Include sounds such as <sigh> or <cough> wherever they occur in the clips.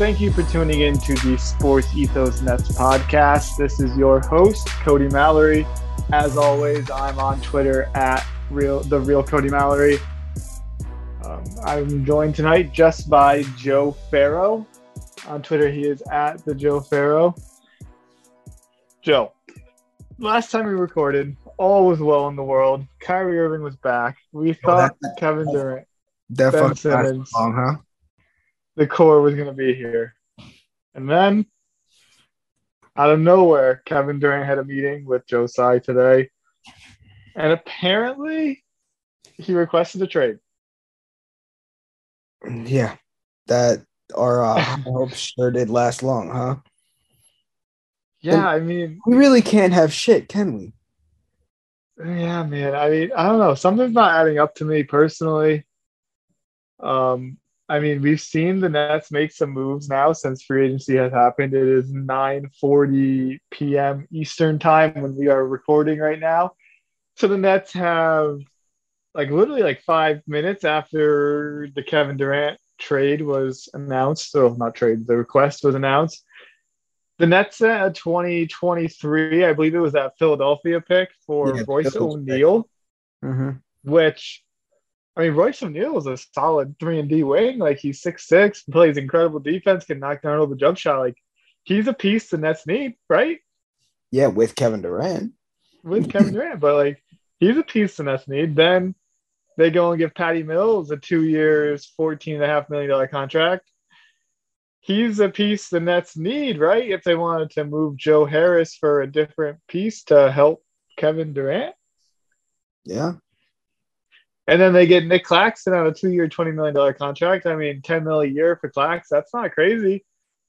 Thank you for tuning in to the Sports Ethos Nets podcast. This is your host, Cody Mallory. As always, I'm on Twitter at real the real Cody Mallory. Um, I'm joined tonight just by Joe Farrow. On Twitter, he is at the Joe Farrow. Joe, last time we recorded, all was well in the world. Kyrie Irving was back. We thought that- Kevin Durant, That Ben Simmons. long, huh? The core was going to be here. And then, out of nowhere, Kevin Durant had a meeting with Joe Tsai today. And apparently, he requested a trade. Yeah, that our uh, <laughs> hopes sure did last long, huh? Yeah, I mean, We really can't have shit, can we? yeah, man. I mean, I don't know. Something's not adding up to me personally. Um, I mean, we've seen the Nets make some moves now since free agency has happened. It is 9:40 p.m. Eastern time when we are recording right now. So the Nets have like literally like five minutes after the Kevin Durant trade was announced, or not trade, the request was announced. The Nets sent a 2023, I believe it was that Philadelphia pick for Yeah, Royce O'Neale Mm-hmm. which I mean, Royce O'Neale is a solid three and D wing. Like he's six six, plays incredible defense, can knock down all the jump shot. Like he's a piece the Nets need, right? Yeah, with Kevin Durant. With Kevin Durant, but like he's a piece the Nets need. Then they go and give Patty Mills a two years, fourteen and a half million dollar contract. He's a piece the Nets need, right? If they wanted to move Joe Harris for a different piece to help Kevin Durant. Yeah, And then they get Nick Claxton on a two-year, twenty million dollar contract. I mean, ten mil a year for Clax. That's not crazy.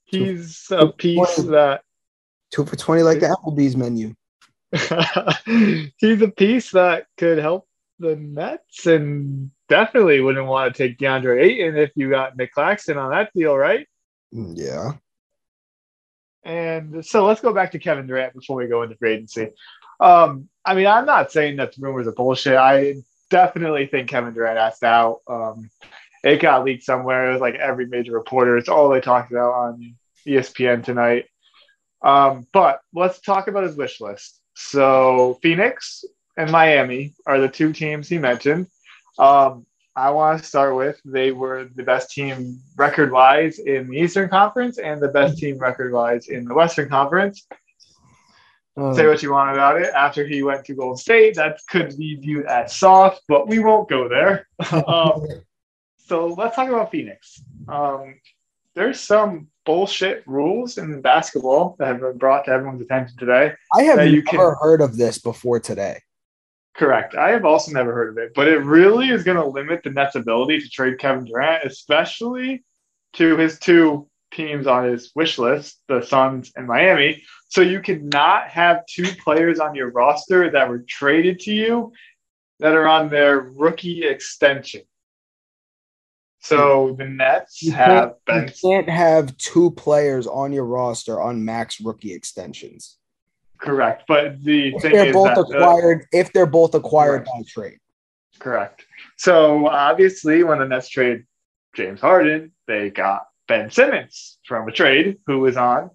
He's a piece that two for twenty like the Applebee's menu. <laughs> he's a piece that could help the Nets, and definitely wouldn't want to take DeAndre Ayton if you got Nick Claxton on that deal, right? Mm, Yeah, And so let's go back to Kevin Durant before we go into free agency. Um, I mean, I'm not saying that the rumors are bullshit. I definitely think Kevin Durant asked out. Um, it got leaked somewhere. It was like every major reporter. It's all they talked about on ESPN tonight. Um, but let's talk about his wish list. So Phoenix and Miami are the two teams he mentioned. Um, I want to start with they were the best team record wise in the Eastern Conference and the best team record wise in the Western Conference. Um, Say what you want about it. After he went to Golden State, that could be viewed as soft, but we won't go there. <laughs> um, so let's talk about Phoenix. Um, there's some bullshit rules in basketball that have been brought to everyone's attention today. I have never can- heard of this before today. Correct. I have also never heard of it, but it really is going to limit the Nets' ability to trade Kevin Durant, especially to his two teams on his wish list, the Suns and Miami. So you cannot have two players on your roster that were traded to you that are on their rookie extension. So the Nets You have been you can't have two players on your roster on max rookie extensions. correct, but the If thing they're is both the- acquired, if they're both acquired Right. by trade. Correct. So obviously, when the Nets trade James Harden, they got Ben Simmons from a trade who was on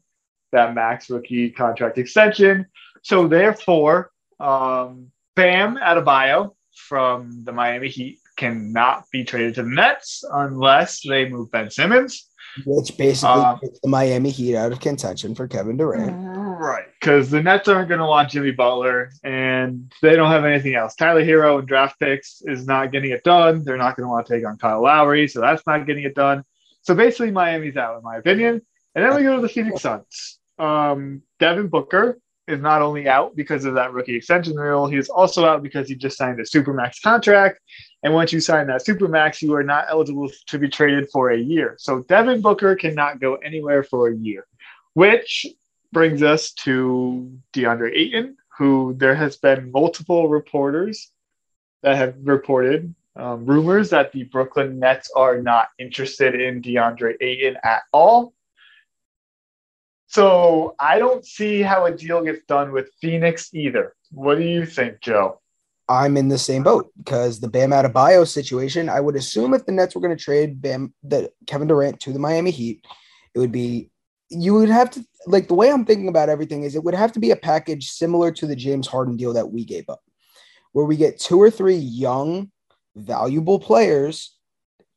that max rookie contract extension. So therefore, um, Bam Adebayo from the Miami Heat cannot be traded to the Nets unless they move Ben Simmons. Which basically puts the Miami Heat out of contention for Kevin Durant. Right, because the Nets aren't going to want Jimmy Butler, and they don't have anything else. Tyler Herro and draft picks is not getting it done. They're not going to want to take on Kyle Lowry, so that's not getting it done. So basically, Miami's out, in my opinion. And then we go to the Phoenix Suns. Um, Devin Booker is not only out because of that rookie extension rule, he is also out because he just signed a supermax contract. And once you sign that supermax, you are not eligible to be traded for a year. So Devin Booker cannot go anywhere for a year, which brings us to DeAndre Ayton, who there has been multiple reporters that have reported um, rumors that the Brooklyn Nets are not interested in DeAndre Ayton at all. So I don't see how a deal gets done with Phoenix either. What do you think, Joe? I'm in the same boat because the Bam Adebayo situation. I would assume if the Nets were going to trade Bam, the Kevin Durant to the Miami Heat, it would be you would have to like the way I'm thinking about everything is it would have to be a package similar to the James Harden deal that we gave up, where we get two or three young, valuable players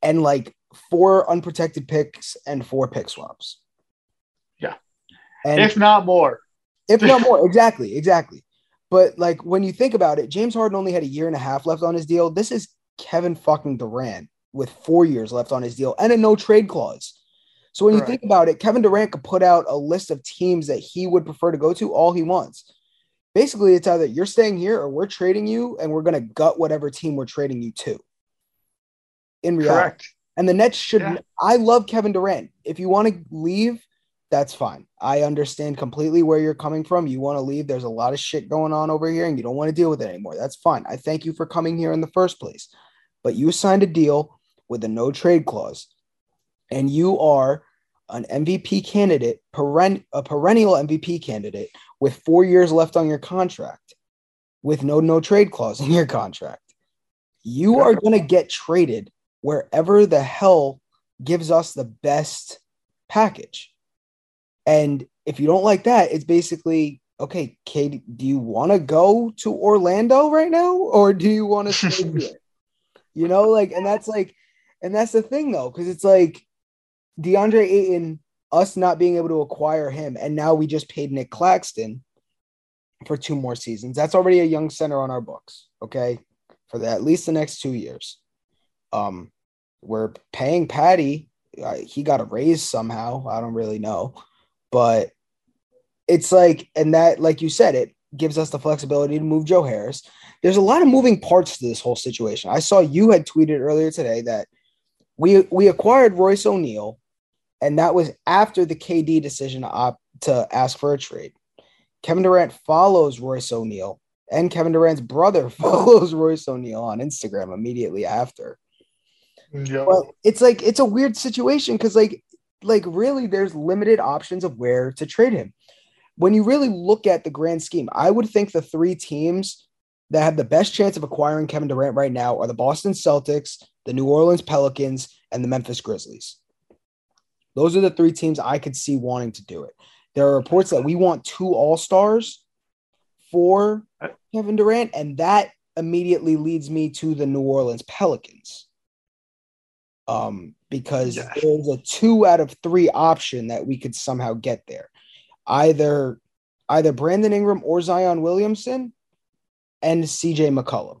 and like four unprotected picks and four pick swaps. Yeah. And if not more. if not more, <laughs> exactly, exactly. But like when you think about it, James Harden only had a year and a half left on his deal. This is Kevin fucking Durant with four years left on his deal and a no trade clause. So when you think about it, Kevin Durant could put out a list of teams that he would prefer to go to all he wants. Basically, it's either you're staying here or we're trading you, and we're gonna gut whatever team we're trading you to. In reality. Correct. And the Nets should. Yeah. I love Kevin Durant. If you want to leave, that's fine. I understand completely where you're coming from. You want to leave. There's a lot of shit going on over here, and you don't want to deal with it anymore. That's fine. I thank you for coming here in the first place. But you signed a deal with a no trade clause, and you are an MVP candidate, peren- a perennial MVP candidate with four years left on your contract, with no no trade clause in your contract. You are going to get traded wherever the hell gives us the best package. And if you don't like that, it's basically okay, KD, do you want to go to Orlando right now or do you want to stay <laughs> here? You know, like, and that's like, and that's the thing though, because it's like DeAndre Ayton, us not being able to acquire him, and now we just paid Nick Claxton for two more seasons. That's already a young center on our books, okay, for the, at least the next two years. Um, we're paying Patty. Uh, he got a raise somehow. I don't really know, but it's like, and that, like you said, it gives us the flexibility to move Joe Harris. There's a lot of moving parts to this whole situation. I saw you had tweeted earlier today that we we acquired Royce O'Neale, and that was after the KD decision to opt to ask for a trade. Kevin Durant follows Royce O'Neale, and Kevin Durant's brother <laughs> follows Royce O'Neale on Instagram immediately after. Yeah. But it's like it's a weird situation because like like really there's limited options of where to trade him. When you really look at the grand scheme, I would think the three teams that have the best chance of acquiring Kevin Durant right now are the Boston Celtics, the New Orleans Pelicans, and the Memphis Grizzlies. Those are the three teams I could see wanting to do it. There are reports that we want two All Stars for Kevin Durant, and that immediately leads me to the New Orleans Pelicans. Um, because Yeah. there's a two out of three option that we could somehow get there. Either either Brandon Ingram or Zion Williamson and CJ McCollum.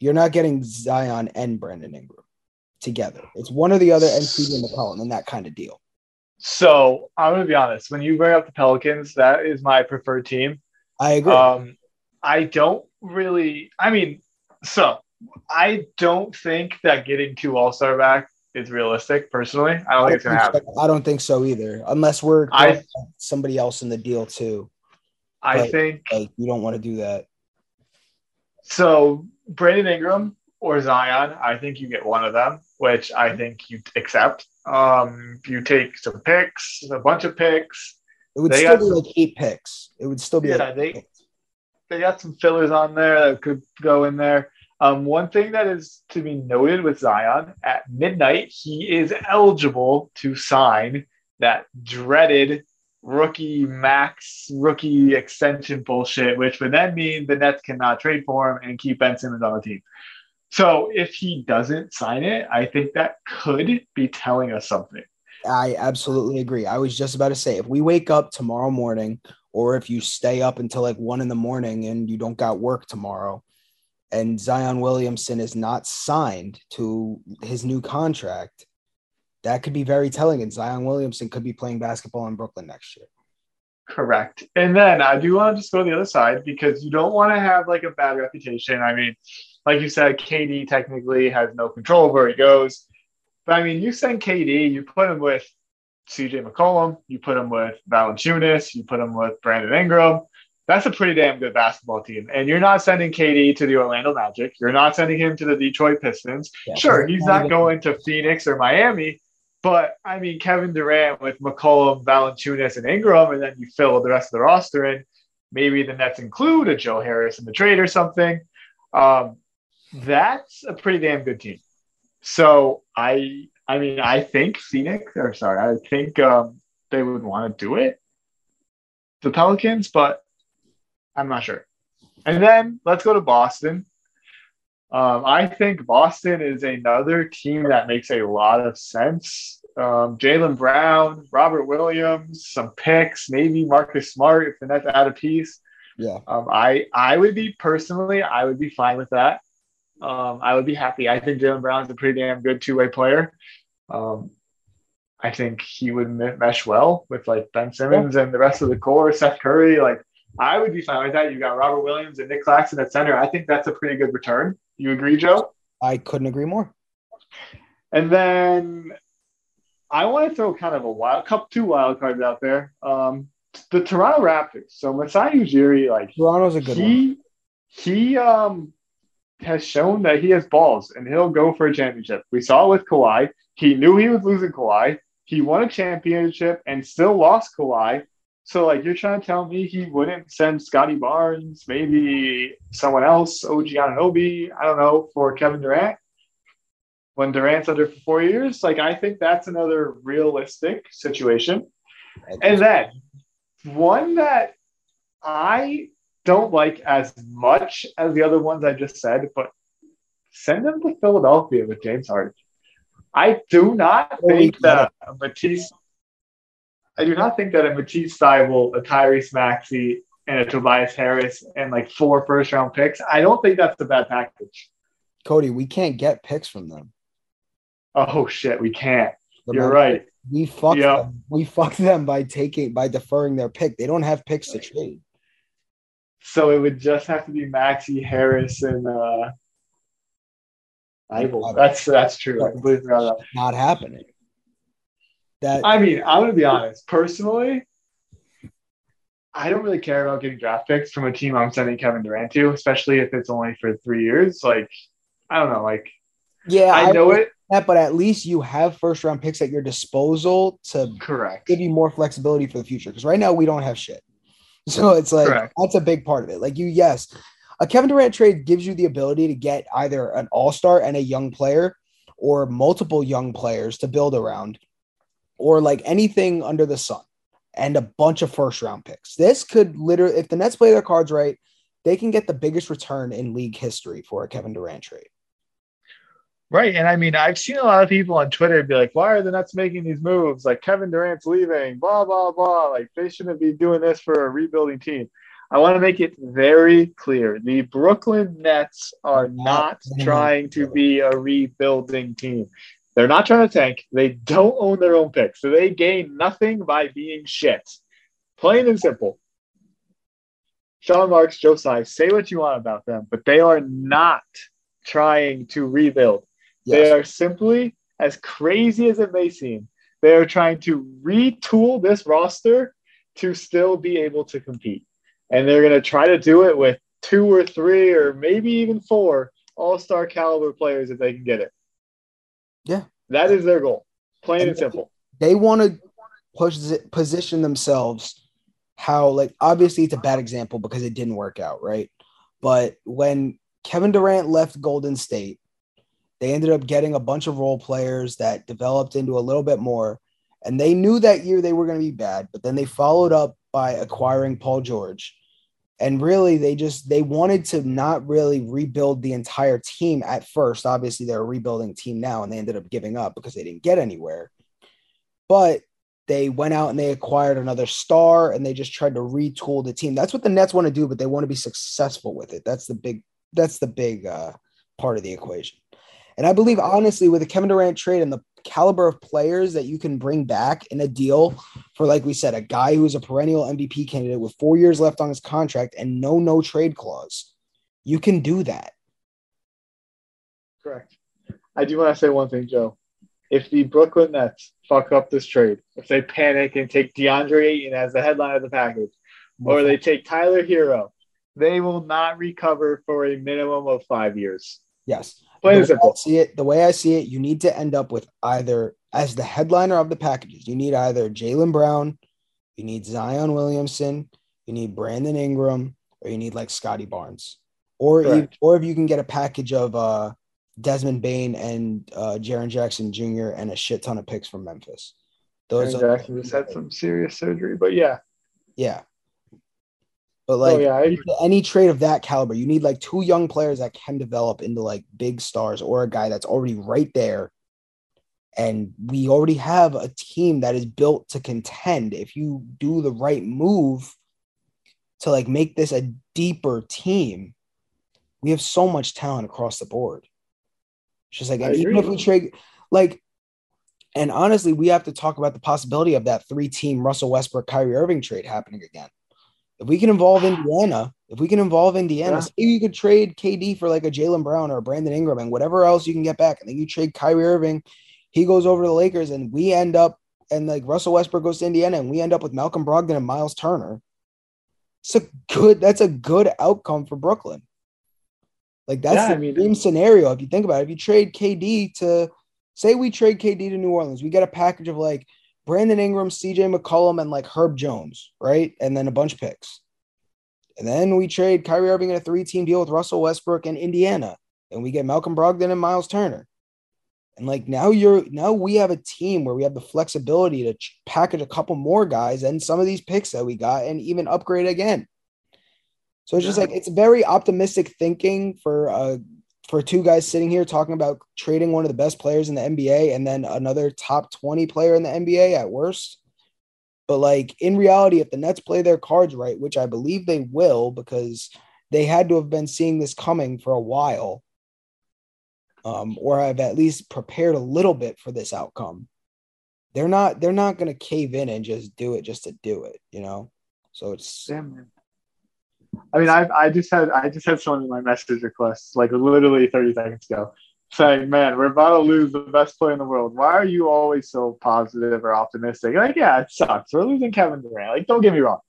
You're not getting Zion and Brandon Ingram together. It's one or the other and CJ McCollum and that kind of deal. So I'm gonna be honest. When you bring up the Pelicans, that is my preferred team. I agree. Um, I don't really. I mean, so I don't think that getting two All Star back is realistic. Personally, I don't think it's gonna happen. so. I don't think so either, unless we're I- somebody else in the deal too. I But- think Like you don't want to do that. So. Brandon Ingram or Zion, I think you get one of them, which I think you accept. Um, you take some picks, a bunch of picks. It would They still be some- like eight picks. It would still be Yeah, like they- eight picks. they got some fillers on there that could go in there. Um, one thing that is to be noted with Zion at midnight, he is eligible to sign that dreaded rookie max rookie extension bullshit, which would then mean the Nets cannot trade for him and keep Ben Simmons on the team. So if he doesn't sign it, I think that could be telling us something. I absolutely agree. I was just about to say if we wake up tomorrow morning, or if you stay up until like one in the morning and you don't got work tomorrow, and Zion Williamson is not signed to his new contract, that could be very telling. And Zion Williamson could be playing basketball in Brooklyn next year. Correct. And then I do want to just go to the other side because you don't want to have like a bad reputation. I mean, like you said, KD technically has no control of where he goes. But I mean, you send KD, you put him with CJ McCollum, you put him with Valanciunas, you put him with Brandon Ingram. That's a pretty damn good basketball team. And you're not sending KD to the Orlando Magic. You're not sending him to the Detroit Pistons. Yeah, Sure, he's not going to Phoenix or Miami, but I mean, Kevin Durant with McCollum, Valanciunas, and Ingram, and then you fill the rest of the roster in. Maybe the Nets include a Joe Harris in the trade or something. Um, that's a pretty damn good team. So I, I mean, I think Phoenix, or sorry, I think um, they would want to do it, the Pelicans, but I'm not sure. And then let's go to Boston. Um, I think Boston is another team that makes a lot of sense. Um, Jaylen Brown, Robert Williams, some picks, maybe Marcus Smart if the Nets add a piece. Yeah. Um, I I would be personally, I would be fine with that. Um, I would be happy. I think Jaylen Brown's a pretty damn good two way player. Um, I think he would mesh well with like Ben Simmons and the rest of the core, Seth Curry. Like I would be fine with that. You got Robert Williams and Nick Claxton at center. I think that's a pretty good return. You agree, Joe? I couldn't agree more. And then I want to throw kind of a wild, cup two wild cards out there. Um, the Toronto Raptors. So Masai Ujiri, like Toronto's a good one. he he um has shown that he has balls and he'll go for a championship. We saw it with Kawhi. He knew he was losing Kawhi. He won a championship and still lost Kawhi. So like you're trying to tell me he wouldn't send Scottie Barnes, maybe someone else, OG Anunoby, I don't know, for Kevin Durant when Durant's under for four years? Like I think that's another realistic situation. And then one that I don't like as much as the other ones I just said, but send them to Philadelphia with James Harden. I do not think that Matisse. I do not think that a Matisse Thybulle, a Tyrese Maxey, and a Tobias Harris and like four first round picks. I don't think that's a bad package. Cody, we can't get picks from them. Oh shit, we can't. The You're right. We fucked Yeah. them. We fucked them by taking by deferring their pick. They don't have picks to trade. So it would just have to be Maxey Harris and uh Thybulle. That's that's true. I completely forgot that. Not happening. That I mean, I'm gonna be honest. Personally, I don't really care about getting draft picks from a team I'm sending Kevin Durant to, especially if it's only for three years. Like, I don't know. Like, yeah, I know it. that, but at least you have first round picks at your disposal to Correct. give you more flexibility for the future. Because right now we don't have shit. <laughs> So it's like Correct. that's a big part of it. Like you, yes, a Kevin Durant trade gives you the ability to get either an all star and a young player, or multiple young players to build around, or like anything under the sun, and a bunch of first round picks. This could literally, if the Nets play their cards right, they can get the biggest return in league history for a Kevin Durant trade. Right. And I mean, I've seen a lot of people on Twitter be like, why are the Nets making these moves? Like Kevin Durant's leaving, blah, blah, blah. Like they shouldn't be doing this for a rebuilding team. I want to make it very clear. The Brooklyn Nets are not trying to be a rebuilding team. They're not trying to tank. They don't own their own picks. So they gain nothing by being shit. Plain and simple. Sean Marks, Joe Tsai, say what you want about them, but they are not trying to rebuild. They are simply, as crazy as it may seem, they are trying to retool this roster to still be able to compete. And they're going to try to do it with two or three or maybe even four all star caliber players if they can get it. Yeah. That is their goal. Plain and And- simple. they want to push position themselves how like obviously it's a bad example because it didn't work out right but when kevin durant left golden state they ended up getting a bunch of role players that developed into a little bit more and they knew that year they were going to be bad but then they followed up by acquiring paul george and really they just they wanted to not really rebuild the entire team at first obviously they're a rebuilding team now and they ended up giving up because they didn't get anywhere but they went out and they acquired another star and they just tried to retool the team. That's what the Nets want to do, but they want to be successful with it. That's the big that's the big uh, part of the equation. And I believe honestly with the Kevin Durant trade and the caliber of players that you can bring back in a deal for like we said a guy who is a perennial MVP candidate with 4 years left on his contract and no no trade clause. You can do that. Correct. I do want to say one thing, Joe. If the Brooklyn Nets fuck up this trade, if they panic and take DeAndre Ayton as the headline of the package, or they take Tyler Herro, they will not recover for a minimum of five years. Yes. Plain and the way I simple. see it, the way I see it, you need to end up with either as the headliner of the packages, you need either Jaylen Brown, you need Zion Williamson, you need Brandon Ingram, or you need like Scottie Barnes, or Correct. or if you can get a package of uh, Desmond Bane and uh, Jaren Jackson Jr. and a shit ton of picks from Memphis. Those Jaren are Jackson just had some serious surgery, but yeah. yeah. But like oh yeah, any trade of that caliber, you need like two young players that can develop into like big stars or a guy that's already right there. And we already have a team that is built to contend. If you do the right move to like make this a deeper team, we have so much talent across the board. It's just like, even if we trade, like, and honestly, we have to talk about the possibility of that three team Russell Westbrook Kyrie Irving trade happening again. If we can involve <sighs> Indiana, if we can involve Indiana, Yeah. say you could trade KD for like a Jaylen Brown or a Brandon Ingram and whatever else you can get back, and then you trade Kyrie Irving, he goes over to the Lakers, and we end up and like Russell Westbrook goes to Indiana, and we end up with Malcolm Brogdon and Miles Turner. It's a good. That's a good outcome for Brooklyn. Like that's Yeah, the I mean- dream scenario. If you think about it, if you trade KD to say we trade KD to New Orleans, we get a package of like Brandon Ingram, CJ McCollum, and like Herb Jones, right? And then a bunch of picks. And then we trade Kyrie Irving in a three-team deal with Russell Westbrook and Indiana. And we get Malcolm Brogdon and Miles Turner. And like now you're now we have a team where we have the flexibility to package a couple more guys and some of these picks that we got and even upgrade again. So it's just like it's very optimistic thinking for uh for two guys sitting here talking about trading one of the best players in the NBA and then another top 20 player in the NBA at worst. But like in reality, if the Nets play their cards right, which I believe they will, because they had to have been seeing this coming for a while, um, or have at least prepared a little bit for this outcome. They're not they're not gonna cave in and just do it just to do it, you know. So it's Damn. I mean, I I just had I just had someone in my message request like literally 30 seconds ago saying, "Man, we're about to lose the best player in the world. Why are you always so positive or optimistic?" Like, yeah, it sucks. We're losing Kevin Durant. Like, don't get me wrong,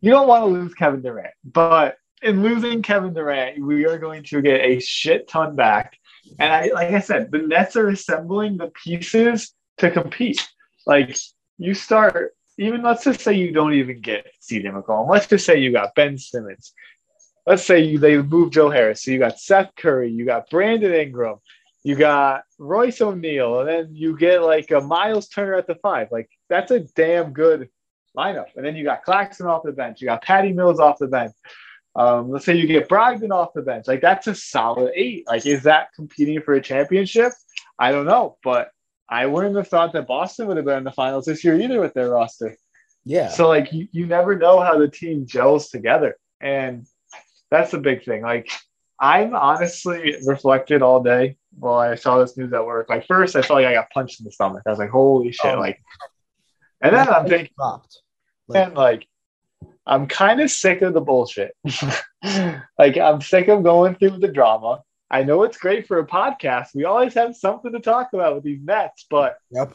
you don't want to lose Kevin Durant, but in losing Kevin Durant, we are going to get a shit ton back. And I, like I said, the Nets are assembling the pieces to compete. Like you start, even let's just say you don't even get CJ McCollum. Let's just say you got Ben Simmons. Let's say you they move Joe Harris. So you got Seth Curry, you got Brandon Ingram, you got Royce O'Neale, and then you get like a Miles Turner at the five. Like that's a damn good lineup. And then you got Claxton off the bench, you got Patty Mills off the bench. Um, let's say you get Brogdon off the bench. Like that's a solid eight. Like, is that competing for a championship? I don't know, but I wouldn't have thought that Boston would have been in the finals this year either with their roster. Yeah. So like you, you never know how the team gels together. And that's the big thing. Like I'm honestly reflected all day while I saw this news at work. Like first I felt like I got punched in the stomach. I was like, holy shit. Oh. Like and then I'm thinking dropped. and like I'm kind of sick of the bullshit. <laughs> like I'm sick of going through the drama. I know it's great for a podcast. We always have something to talk about with these Nets, but Yep.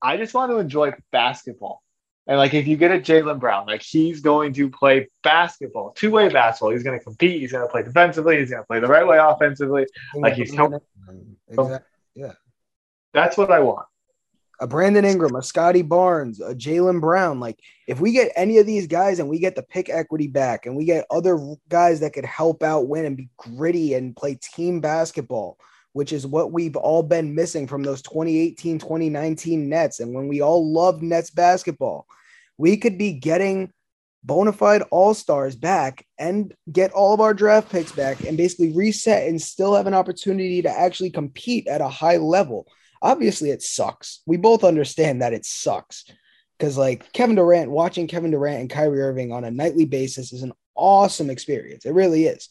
I just want to enjoy basketball. And like if you get a Jaylen Brown, like he's going to play basketball, two way basketball. He's going to compete. He's going to play defensively. He's going to play the right way offensively. Like he's help- Exactly. That's what I want. A Brandon Ingram, a Scottie Barnes, a Jaylen Brown. Like, if we get any of these guys and we get the pick equity back and we get other guys that could help out win and be gritty and play team basketball, which is what we've all been missing from those 2018, 2019 Nets. And when we all loved Nets basketball, we could be getting bona fide all stars back and get all of our draft picks back and basically reset and still have an opportunity to actually compete at a high level obviously it sucks. We both understand that it sucks because like Kevin Durant, watching Kevin Durant and Kyrie Irving on a nightly basis is an awesome experience. It really is.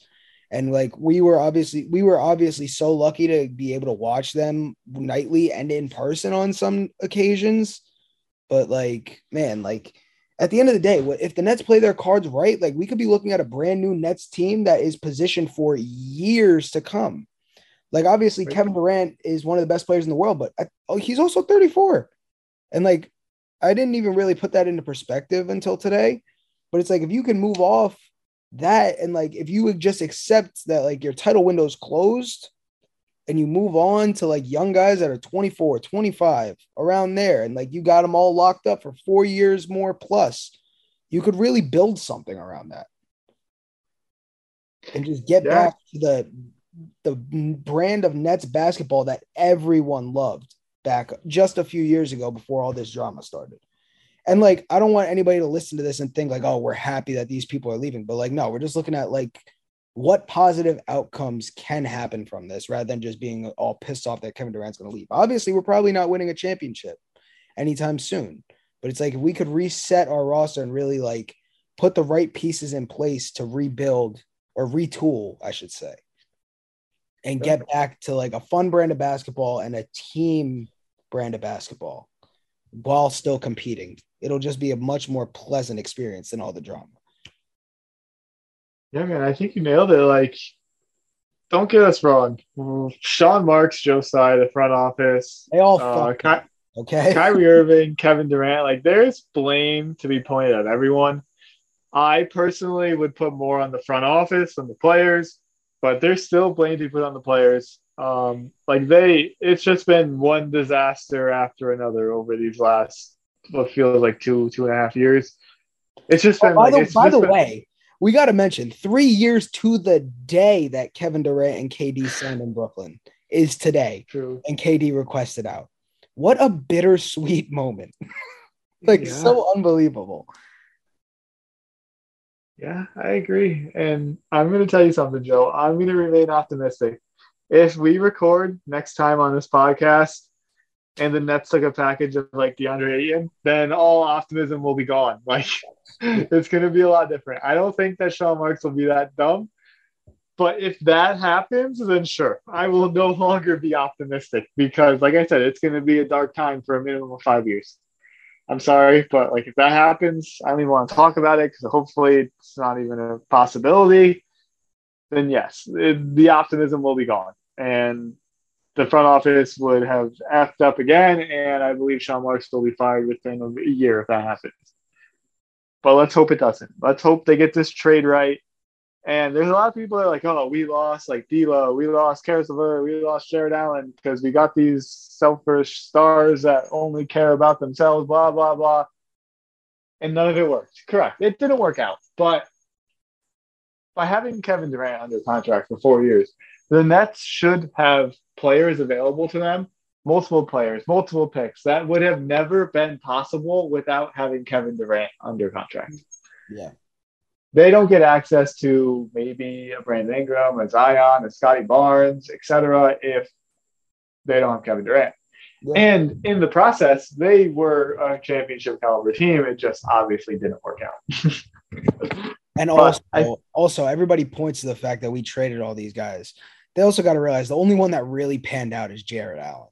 And like we were obviously we were obviously so lucky to be able to watch them nightly and in person on some occasions. But like, man, like at the end of the day, if the Nets play their cards right? Like we could be looking at a brand new Nets team that is positioned for years to come. Like obviously Right. Kevin Durant is one of the best players in the world, but I, oh, he's also 34. And like I didn't even really put that into perspective until today. But it's like if you can move off that and like if you would just accept that like your title window is closed and you move on to like young guys that are 24, 25 around there and like you got them all locked up for 4 years more plus, you could really build something around that. And just get Yeah. back to the the brand of Nets basketball that everyone loved back just a few years ago before all this drama started. And like, I don't want anybody to listen to this and think like, oh, we're happy that these people are leaving. But like, no, we're just looking at like what positive outcomes can happen from this rather than just being all pissed off that Kevin Durant's going to leave. Obviously, we're probably not winning a championship anytime soon. But it's like if we could reset our roster and really like put the right pieces in place to rebuild or retool, I should say, and get back to like a fun brand of basketball and a team brand of basketball while still competing. It'll just be a much more pleasant experience than all the drama. Yeah, man, I think you nailed it. Like, don't get us wrong. Sean Marks, Joe Tsai, the front office, They all uh, fuck, Ky- okay? <laughs> Kyrie Irving, Kevin Durant, like there's blame to be pointed at everyone. I personally would put more on the front office than the players, but there's still blame to put on the players. Um, like they, it's just been one disaster after another over these last what feels like two, two and a half years. It's just Oh, by like, the, by the been- way, we got to mention three years to the day that Kevin Durant and KD <sighs> signed in Brooklyn is today, True. and KD requested out. What a bittersweet <laughs> moment! like Yeah. so unbelievable. Yeah, I agree. And I'm going to tell you something, Joe. I'm going to remain optimistic. If we record next time on this podcast and the Nets took a package of like DeAndre Ayton, then all optimism will be gone. <laughs> Like it's going to be a lot different. I don't think that Sean Marks will be that dumb. But if that happens, then sure, I will no <laughs> longer be optimistic because, like I said, it's going to be a dark time for a minimum of five years. I'm sorry, but like if that happens, I don't even want to talk about it because hopefully it's not even a possibility. Then yes, it, the optimism will be gone, and the front office would have effed up again, and I believe Sean Marks will be fired within a year if that happens. But let's hope it doesn't. Let's hope they get this trade right. And there's a lot of people that are like, oh, we lost like D'Lo, we lost Caris LeVert, we lost Jarrett Allen because we got these selfish stars that only care about themselves, blah, blah, blah. And none of it worked. Correct. It didn't work out. But by having Kevin Durant under contract for four years, the Nets should have players available to them, multiple players, multiple picks. That would have never been possible without having Kevin Durant under contract. Yeah. They don't get access to maybe a Brandon Ingram, a Zion, a Scottie Barnes, etc. if they don't have Kevin Durant. Yeah. And in the process, they were a championship caliber team. It just obviously didn't work out. <laughs> and also, I, also, everybody points to the fact that we traded all these guys they also got to realize the only one that really panned out is Jarrett Allen.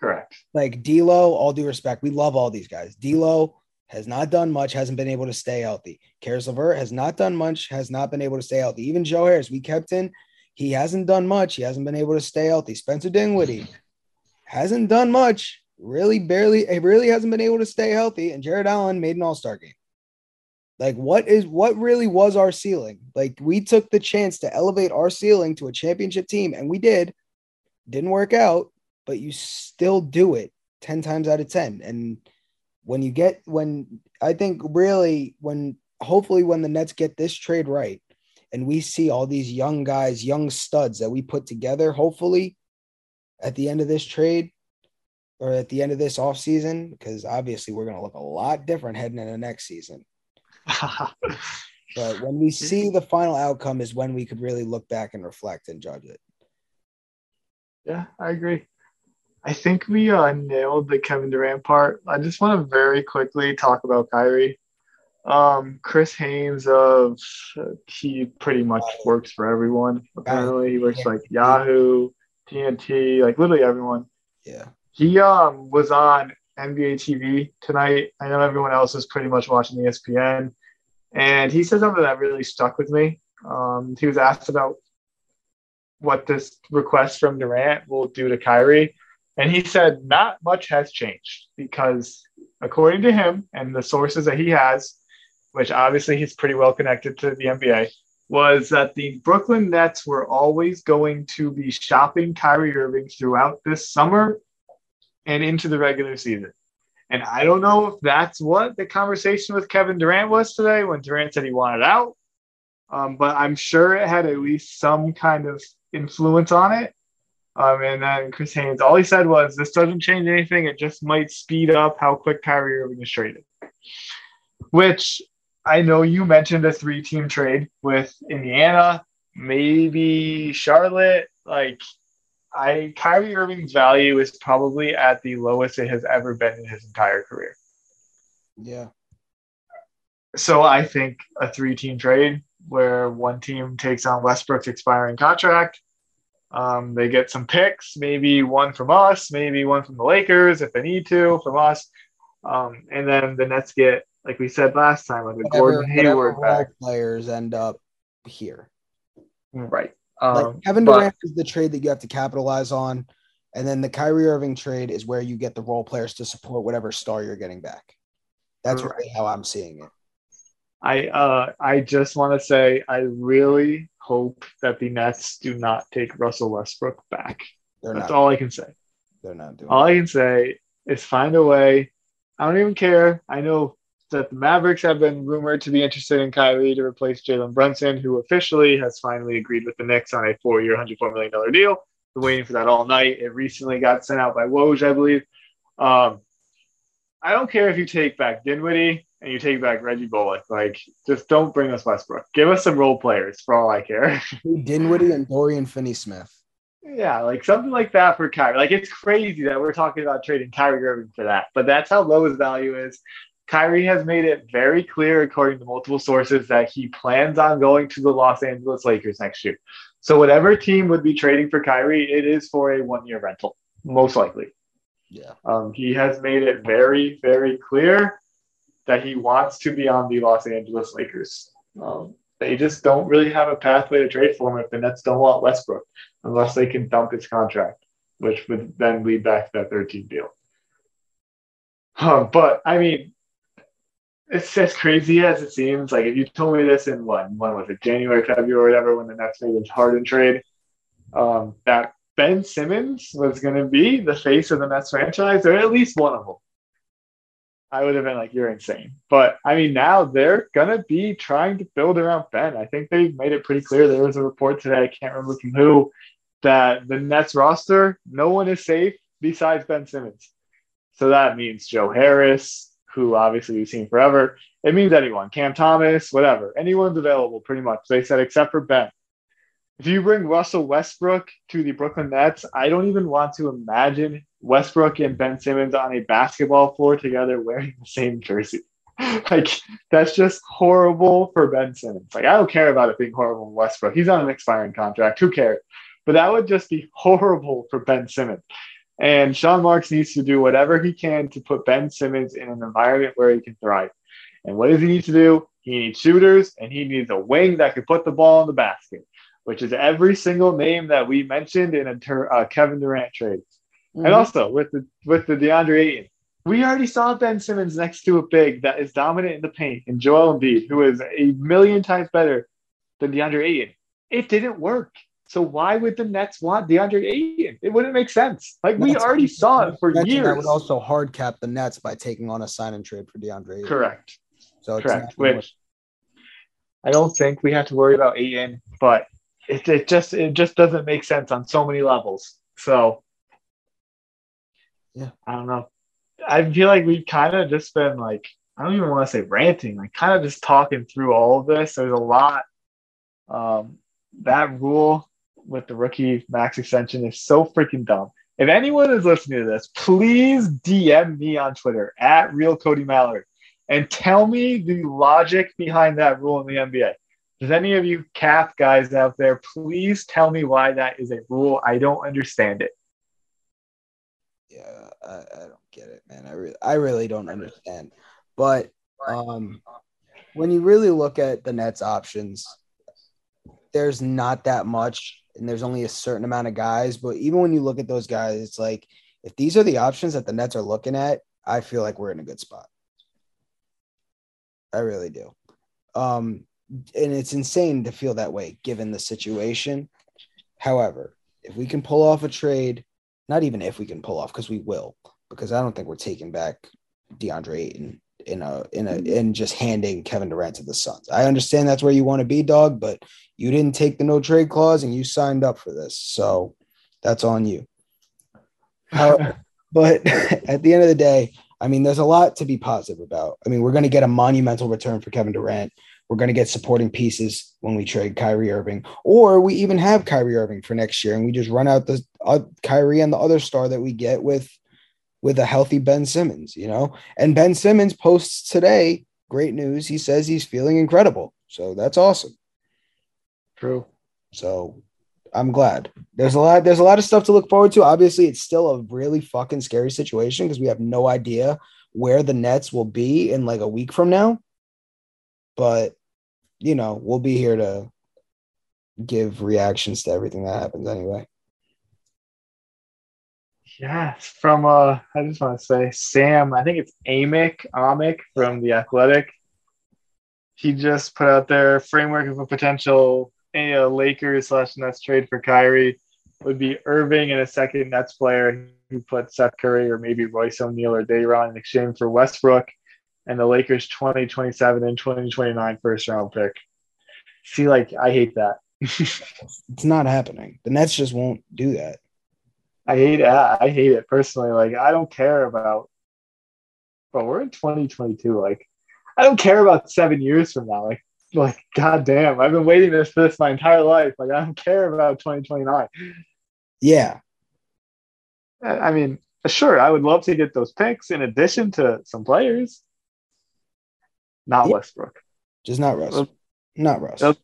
Correct. Like D'Lo, all due respect, we love all these guys. D'Lo has not done much, hasn't been able to stay healthy. Caris LeVert has not done much, has not been able to stay healthy. Even Joe Harris, we kept in, he hasn't done much. He hasn't been able to stay healthy. Spencer Dinwiddie hasn't done much. Really, barely, he really hasn't been able to stay healthy. And Jarrett Allen made an All Star game. Like, what is what really was our ceiling? Like, we took the chance to elevate our ceiling to a championship team, and we did. Didn't work out, but you still do it 10 times out of 10. And when you get, when I think really, when hopefully when the Nets get this trade right, and we see all these young guys, young studs that we put together, hopefully at the end of this trade or at the end of this offseason, because obviously we're going to look a lot different heading into next season but when we <laughs> see the final outcome is when we could really look back and reflect and judge it. Yeah, I agree. I think we uh, nailed the Kevin Durant part. I just want to very quickly talk about Kyrie. Um, Chris Haynes of uh, he pretty much works for everyone. Apparently, he works like Yahoo, TNT, like literally everyone. Yeah. He um was on NBA TV tonight. I know everyone else is pretty much watching ESPN. And he said something that really stuck with me. Um, he was asked about what this request from Durant will do to Kyrie. And he said, not much has changed because, according to him and the sources that he has, which obviously he's pretty well connected to the NBA, was that the Brooklyn Nets were always going to be shopping Kyrie Irving throughout this summer and into the regular season. And I don't know if that's what the conversation with Kevin Durant was today when Durant said he wanted out. Um, but I'm sure it had at least some kind of influence on it. Um, and then Chris Haynes, all he said was, "This doesn't change anything. It just might speed up how quick Kyrie Irving is traded." Which I know you mentioned a three-team trade with Indiana, maybe Charlotte. Like I Kyrie Irving's value is probably at the lowest it has ever been in his entire career. Yeah. So I think a three-team trade where one team takes on Westbrook's expiring contract. Um, they get some picks, maybe one from us, maybe one from the Lakers if they need to from us, um, and then the Nets get, like we said last time, like a Gordon Hayward back. Players end up here, right? Um, like Kevin Durant but, is the trade that you have to capitalize on, and then the Kyrie Irving trade is where you get the role players to support whatever star you're getting back. That's right. really how I'm seeing it. I uh, I just want to say I really hope that the Nets do not take Russell Westbrook back. They're That's not. all I can say. They're not doing. All I can say is find a way. I don't even care. I know that the Mavericks have been rumored to be interested in Kyrie to replace Jalen Brunson, who officially has finally agreed with the Knicks on a four-year, $104 million deal. Been waiting for that all night. It recently got sent out by Woj, I believe. Um, I don't care if you take back Dinwiddie and you take back Reggie Bullock. Like, just don't bring us Westbrook. Give us some role players for all I care. <laughs> Dinwiddie and Dorian Finney-Smith. Yeah, like something like that for Kyrie. Like it's crazy that we're talking about trading Kyrie Irving for that, but that's how low his value is. Kyrie has made it very clear, according to multiple sources, that he plans on going to the Los Angeles Lakers next year. So, whatever team would be trading for Kyrie, it is for a one year rental, most likely. Yeah. Um, he has made it very, very clear that he wants to be on the Los Angeles Lakers. Um, they just don't really have a pathway to trade for him if the Nets don't want Westbrook, unless they can dump his contract, which would then lead back to that 13 deal. Um, but I mean, it's as crazy as it seems. Like if you told me this in what, when was it, January, February, whatever, when the Nets made the Harden trade, um, that Ben Simmons was going to be the face of the Nets franchise, or at least one of them. I would have been like, you're insane. But I mean, now they're going to be trying to build around Ben. I think they've made it pretty clear. There was a report today, I can't remember from who, that the Nets roster, no one is safe besides Ben Simmons. So that means Joe Harris, who obviously we've seen forever. It means anyone, Cam Thomas, whatever. Anyone's available pretty much. They said, except for Ben. If you bring Russell Westbrook to the Brooklyn Nets, I don't even want to imagine Westbrook and Ben Simmons on a basketball floor together wearing the same jersey. <laughs> like that's just horrible for Ben Simmons. Like I don't care about it being horrible for Westbrook. He's on an expiring contract. Who cares? But that would just be <laughs> horrible for Ben Simmons. And Sean Marks needs to do whatever he can to put Ben Simmons in an environment where he can thrive. And what does he need to do? He needs shooters and he needs a wing that can put the ball in the basket which is every single name that we mentioned in a ter- uh, Kevin Durant trade. Mm-hmm. And also with the with the DeAndre Ayton, we already saw Ben Simmons next to a big that is dominant in the paint, and Joel Embiid, who is a million times better than DeAndre Ayton. It didn't work. So why would the Nets want DeAndre Ayton? It wouldn't make sense. Like we already saw it for years. That would also hard cap the Nets by taking on a sign and trade for DeAndre Ayton. Correct. So correct. Which I don't think we have to worry about Ayton, but it, it just it just doesn't make sense on so many levels. So yeah, I don't know. I feel like we've kind of just been like I don't even want to say ranting, like kind of just talking through all of this. There's a lot. Um, that rule with the rookie max extension is so freaking dumb. If anyone is listening to this, please DM me on Twitter at real Cody Mallard and tell me the logic behind that rule in the NBA. Does any of you cap guys out there, please tell me why that is a rule? I don't understand it. Yeah, I, I don't get it, man. I really, I really don't understand. But um, when you really look at the Nets options, there's not that much, and there's only a certain amount of guys. But even when you look at those guys, it's like if these are the options that the Nets are looking at, I feel like we're in a good spot. I really do. Um, and it's insane to feel that way given the situation. However, if we can pull off a trade, not even if we can pull off, because we will, because I don't think we're taking back DeAndre Ayton in a in a mm-hmm. in just handing Kevin Durant to the Suns. I understand that's where you want to be, dog, but you didn't take the no trade clause and you signed up for this, so that's on you. <laughs> But <laughs> at the end of the day, I mean, there's a lot to be positive about. I mean, we're going to get a monumental return for Kevin Durant. We're going to get supporting pieces when we trade Kyrie Irving, or we even have Kyrie Irving for next year, and we just run out the uh, Kyrie and the other star that we get with with a healthy Ben Simmons, you know. And Ben Simmons posts today, great news. He says he's feeling incredible, so that's awesome. True. So I'm glad. There's a lot. There's a lot of stuff to look forward to. Obviously, it's still a really fucking scary situation because we have no idea where the Nets will be in like a week from now. But you know, we'll be here to give reactions to everything that happens anyway. Yes, from uh I just want to say Sam, I think it's Amick Amick from the Athletic. He just put out their framework of a potential uh, Lakers slash Nets trade for Kyrie would be Irving and a second Nets player who put Seth Curry or maybe Royce O'Neale or Day'Ron in exchange for Westbrook and the Lakers 2027 and 2029 first round pick. See, like, I hate that. <laughs> it's not happening. The Nets just won't do that. I hate it. I hate it personally. Like, I don't care about, but we're in 2022. Like, I don't care about seven years from now. Like, like, goddamn, I've been waiting this for this my entire life. Like, I don't care about 2029. Yeah. I mean, sure, I would love to get those picks in addition to some players. Not yeah. Westbrook. Just not Russ. not Russ.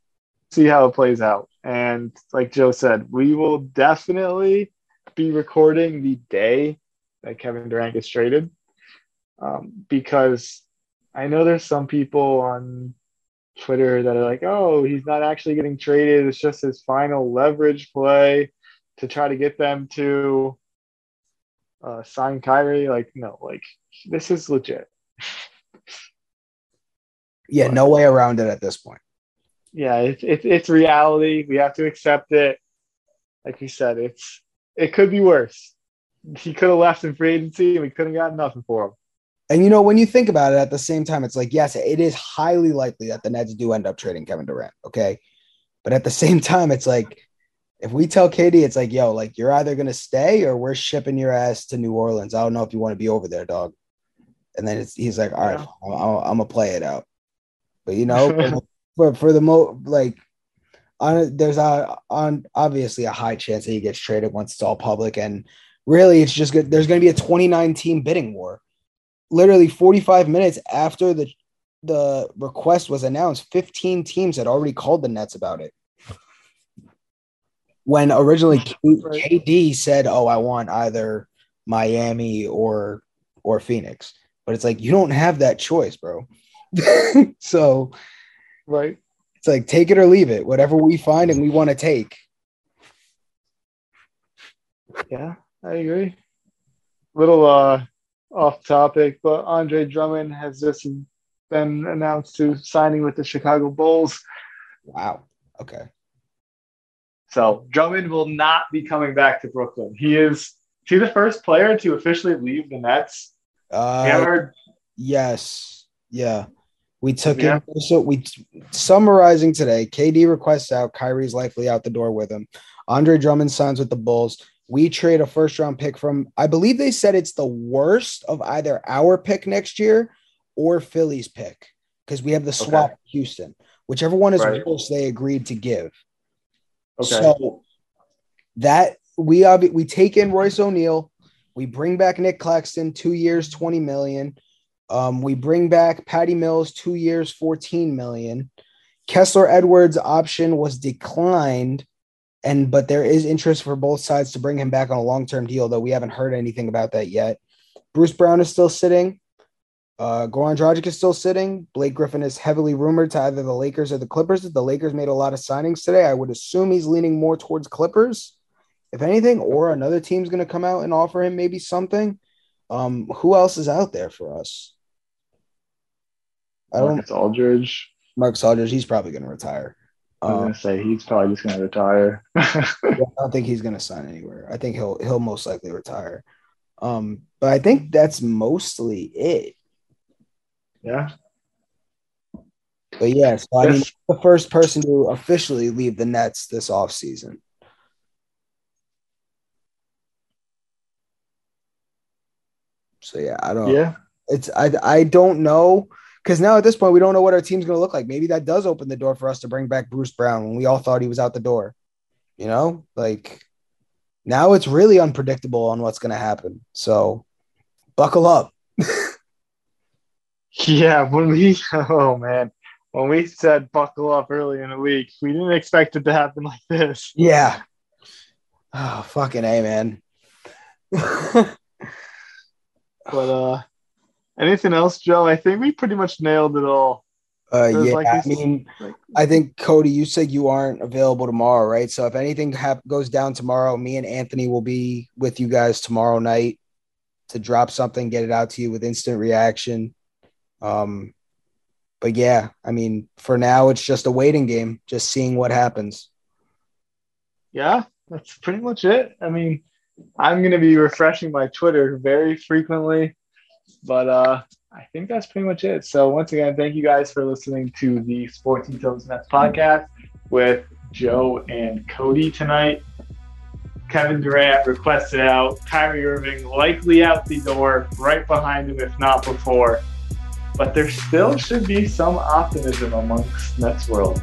See how it plays out. And like Joe said, we will definitely be recording the day that Kevin Durant gets traded. Um, because I know there's some people on Twitter that are like, oh, he's not actually getting traded. It's just his final leverage play to try to get them to uh, sign Kyrie. Like, no, like this is legit. <laughs> Yeah, no way around it at this point. Yeah, it's it's it's reality. We have to accept it. Like you said, it's it could be worse. He could have left in free agency and we couldn't have gotten nothing for him. And you know, when you think about it at the same time, it's like, yes, it is highly likely that the Nets do end up trading Kevin Durant. Okay. But at the same time, it's like, if we tell KD, it's like, yo, like you're either going to stay or we're shipping your ass to New Orleans. I don't know if you want to be over there, dog. And then he's like, all right, yeah. I'm going to play it out. But, you know, <laughs> for, for the most like, on, there's a, on obviously a high chance that he gets traded once it's all public. And really, it's just good. There's going to be a 29 team bidding war literally 45 minutes after the the request was announced, 15 teams had already called the Nets about it. When originally KD said, "Oh, I want either Miami or or Phoenix," but it's like you don't have that choice, bro. <laughs> so, right, it's like take it or leave it. Whatever we find and we want to take. Yeah, I agree. Little uh off topic, but Andre Drummond has just been announced to signing with the Chicago Bulls. Wow. Okay. So Drummond will not be coming back to Brooklyn. He is, is he the first player to officially leave the Nets? Uh, yes. Yeah. We took yeah. him. So we summarizing today. KD requests out. Kyrie's likely out the door with him. Andre Drummond signs with the Bulls we trade a first round pick from, I believe they said it's the worst of either our pick next year or Philly's pick because we have the swap okay. Houston. Whichever one is right. worse, they agreed to give. Okay. So that we we take in Royce O'Neale, we bring back Nic Claxton, two years, 20 million. Um, we bring back Patty Mills, two years, 14 million. Kessler Edwards option was declined and but there is interest for both sides to bring him back on a long-term deal, though we haven't heard anything about that yet. Bruce Brown is still sitting. Uh, Goran Dragic is still sitting. Blake Griffin is heavily rumored to either the Lakers or the Clippers. The Lakers made a lot of signings today. I would assume he's leaning more towards Clippers, if anything, or another team's going to come out and offer him maybe something. Um, who else is out there for us? I don't. Marcus Aldridge. Marcus Aldridge. He's probably going to retire. I'm gonna um, say he's probably just gonna retire. <laughs> I don't think he's gonna sign anywhere. I think he'll he'll most likely retire. Um, but I think that's mostly it. Yeah. But yeah, so I mean, the first person to officially leave the Nets this offseason. So yeah, I don't. Yeah. It's I I don't know because now at this point we don't know what our team's going to look like. Maybe that does open the door for us to bring back Bruce Brown when we all thought he was out the door. You know, like now it's really unpredictable on what's going to happen. So buckle up. <laughs> yeah, when we <laughs> oh man, when we said buckle up early in the week, we didn't expect it to happen like this. Yeah. Oh fucking a man. <laughs> but uh Anything else, Joe? I think we pretty much nailed it all. Uh, yeah, like I mean, like, I think Cody, you said you aren't available tomorrow, right? So if anything hap- goes down tomorrow, me and Anthony will be with you guys tomorrow night to drop something, get it out to you with instant reaction. Um, but yeah, I mean, for now, it's just a waiting game, just seeing what happens. Yeah, that's pretty much it. I mean, I'm going to be refreshing my Twitter very frequently but uh, I think that's pretty much it. So once again, thank you guys for listening to the Sports Details Nets podcast with Joe and Cody tonight. Kevin Durant requested out. Kyrie Irving likely out the door, right behind him, if not before. But there still should be some optimism amongst Nets world.